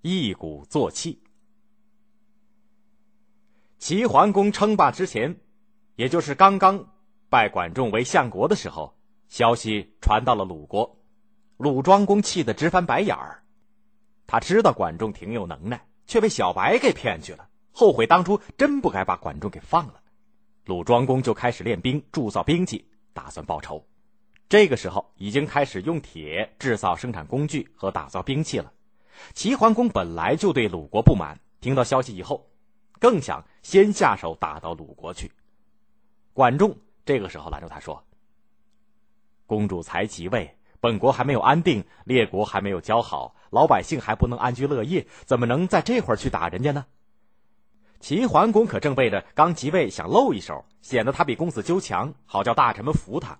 一鼓作气。齐桓公称霸之前，也就是刚刚拜管仲为相国的时候，消息传到了鲁国，鲁庄公气得直翻白眼儿。他知道管仲挺有能耐，却被小白给骗去了，后悔当初真不该把管仲给放了。鲁庄公就开始练兵，铸造兵器，打算报仇。这个时候已经开始用铁制造生产工具和打造兵器了。齐桓公本来就对鲁国不满，听到消息以后，更想先下手打到鲁国去。管仲这个时候拦住他说：“公主才即位，本国还没有安定，列国还没有交好，老百姓还不能安居乐业，怎么能在这会儿去打人家呢？”齐桓公可正背着刚即位，想露一手，显得他比公子纠强，好叫大臣们服他。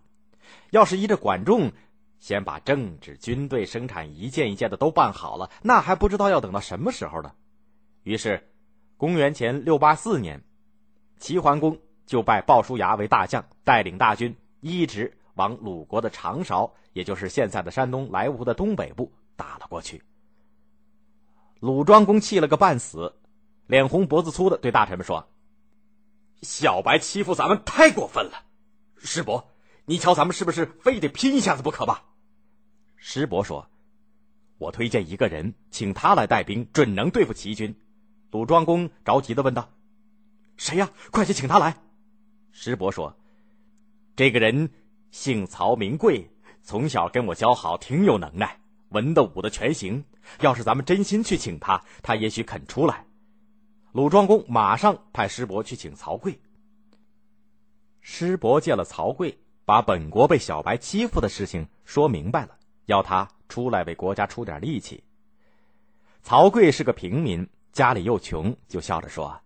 要是依着管仲，先把政治、军队、生产一件一件的都办好了，那还不知道要等到什么时候呢。于是，公元前六八四年，齐桓公就拜鲍叔牙为大将，带领大军一直往鲁国的长勺，也就是现在的山东莱芜的东北部打了过去。鲁庄公气了个半死，脸红脖子粗的对大臣们说：“小白欺负咱们太过分了，师伯。”你瞧，咱们是不是非得拼一下子不可吧？师伯说：“我推荐一个人，请他来带兵，准能对付齐军。”鲁庄公着急的问道：“谁呀？快去请他来！”师伯说：“这个人姓曹，名贵，从小跟我交好，挺有能耐，文的武的全行。要是咱们真心去请他，他也许肯出来。”鲁庄公马上派师伯去请曹刿。师伯见了曹刿。把本国被小白欺负的事情说明白了，要他出来为国家出点力气。曹刿是个平民，家里又穷，就笑着说：“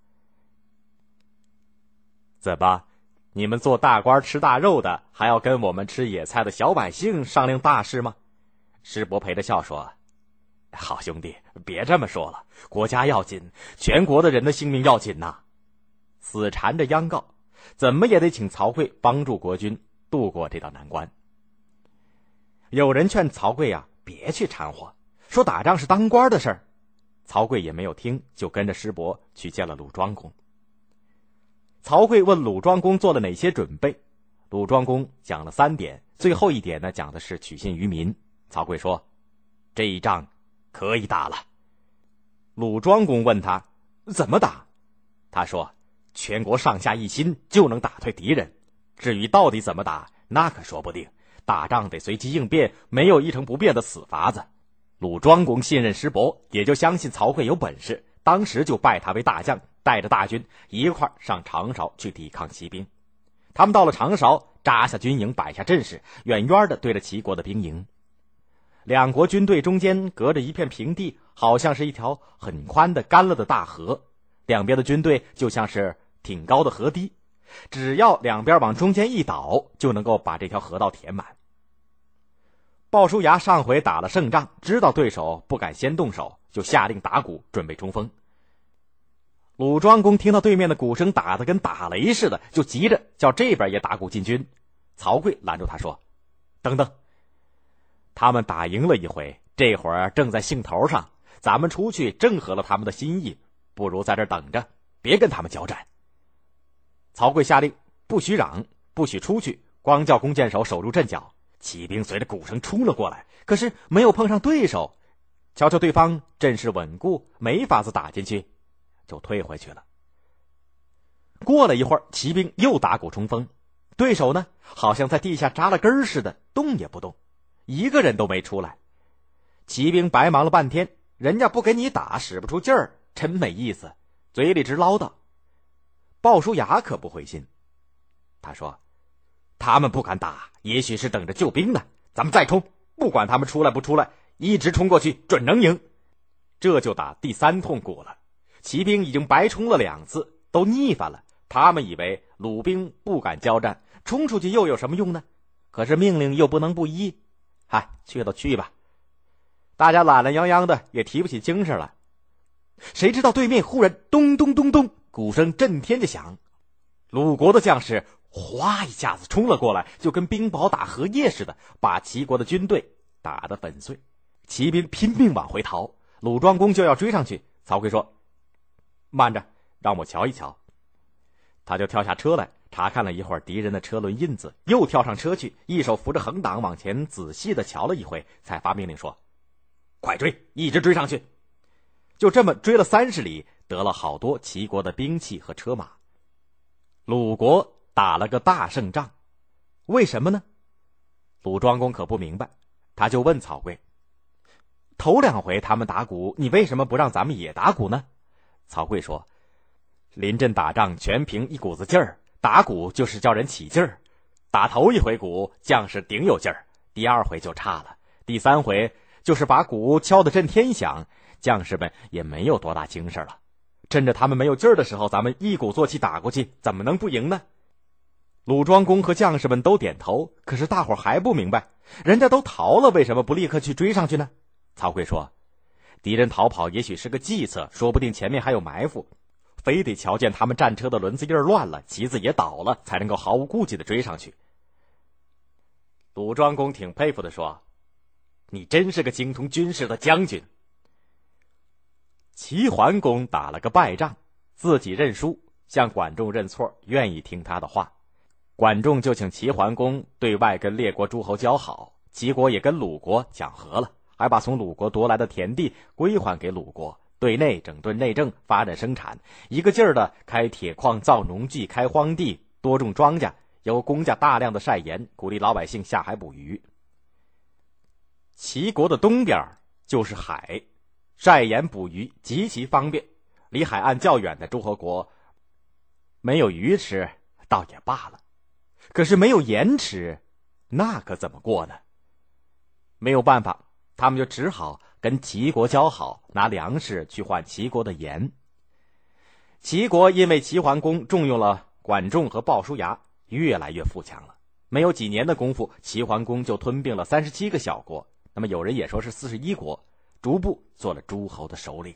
怎么，你们做大官吃大肉的，还要跟我们吃野菜的小百姓商量大事吗？”师伯陪着笑说：“好兄弟，别这么说了，国家要紧，全国的人的性命要紧呐！死缠着央告，怎么也得请曹刿帮助国君。”渡过这道难关。有人劝曹刿呀，别去掺和，说打仗是当官的事儿。曹刿也没有听，就跟着师伯去见了鲁庄公。曹刿问鲁庄公做了哪些准备，鲁庄公讲了三点，最后一点呢，讲的是取信于民。曹刿说：“这一仗可以打了。”鲁庄公问他怎么打，他说：“全国上下一心，就能打退敌人。”至于到底怎么打，那可说不定。打仗得随机应变，没有一成不变的死法子。鲁庄公信任师伯，也就相信曹刿有本事，当时就拜他为大将，带着大军一块上长勺去抵抗骑兵。他们到了长勺，扎下军营，摆下阵势，远远的对着齐国的兵营。两国军队中间隔着一片平地，好像是一条很宽的干了的大河，两边的军队就像是挺高的河堤。只要两边往中间一倒，就能够把这条河道填满。鲍叔牙上回打了胜仗，知道对手不敢先动手，就下令打鼓准备冲锋。鲁庄公听到对面的鼓声打得跟打雷似的，就急着叫这边也打鼓进军。曹刿拦住他说：“等等，他们打赢了一回，这会儿正在兴头上，咱们出去正合了他们的心意，不如在这等着，别跟他们交战。”曹刿下令，不许嚷，不许出去，光叫弓箭手守住阵脚。骑兵随着鼓声冲了过来，可是没有碰上对手。瞧瞧对方阵势稳固，没法子打进去，就退回去了。过了一会儿，骑兵又打鼓冲锋，对手呢，好像在地下扎了根似的，动也不动，一个人都没出来。骑兵白忙了半天，人家不给你打，使不出劲儿，真没意思，嘴里直唠叨。鲍叔牙可不灰心，他说：“他们不敢打，也许是等着救兵呢。咱们再冲，不管他们出来不出来，一直冲过去，准能赢。”这就打第三通鼓了。骑兵已经白冲了两次，都腻烦了。他们以为鲁兵不敢交战，冲出去又有什么用呢？可是命令又不能不依，嗨，去了去吧。大家懒懒洋洋的，也提不起精神来。谁知道对面忽然咚咚咚咚。鼓声震天的响，鲁国的将士哗一下子冲了过来，就跟冰雹打荷叶似的，把齐国的军队打得粉碎。骑兵拼命往回逃，鲁庄公就要追上去。曹刿说：“慢着，让我瞧一瞧。”他就跳下车来，查看了一会儿敌人的车轮印子，又跳上车去，一手扶着横挡，往前仔细的瞧了一回，才发命令说：“快追，一直追上去！”就这么追了三十里，得了好多齐国的兵器和车马。鲁国打了个大胜仗，为什么呢？鲁庄公可不明白，他就问曹刿：“头两回他们打鼓，你为什么不让咱们也打鼓呢？”曹刿说：“临阵打仗全凭一股子劲儿，打鼓就是叫人起劲儿。打头一回鼓，将士顶有劲儿；第二回就差了，第三回就是把鼓敲得震天响，将士们也没有多大精神了。趁着他们没有劲儿的时候，咱们一鼓作气打过去，怎么能不赢呢？”鲁庄公和将士们都点头，可是大伙还不明白，人家都逃了，为什么不立刻去追上去呢？曹刿说：“敌人逃跑也许是个计策，说不定前面还有埋伏，非得瞧见他们战车的轮子印乱了，旗子也倒了，才能够毫无顾忌的追上去。”鲁庄公挺佩服的说：“你真是个精通军事的将军。”齐桓公打了个败仗，自己认输，向管仲认错，愿意听他的话。管仲就请齐桓公对外跟列国诸侯交好，齐国也跟鲁国讲和了，还把从鲁国夺来的田地归还给鲁国。对内整顿内政，发展生产，一个劲儿的开铁矿、造农具、开荒地、多种庄稼，由公家大量的晒盐，鼓励老百姓下海捕鱼。齐国的东边就是海，晒盐捕鱼极其方便。离海岸较远的诸侯国没有鱼吃，倒也罢了。可是没有盐吃，那可怎么过呢？没有办法，他们就只好跟齐国交好，拿粮食去换齐国的盐。齐国因为齐桓公重用了管仲和鲍叔牙，越来越富强了。没有几年的功夫，齐桓公就吞并了三十七个小国，那么有人也说是四十一国，逐步做了诸侯的首领。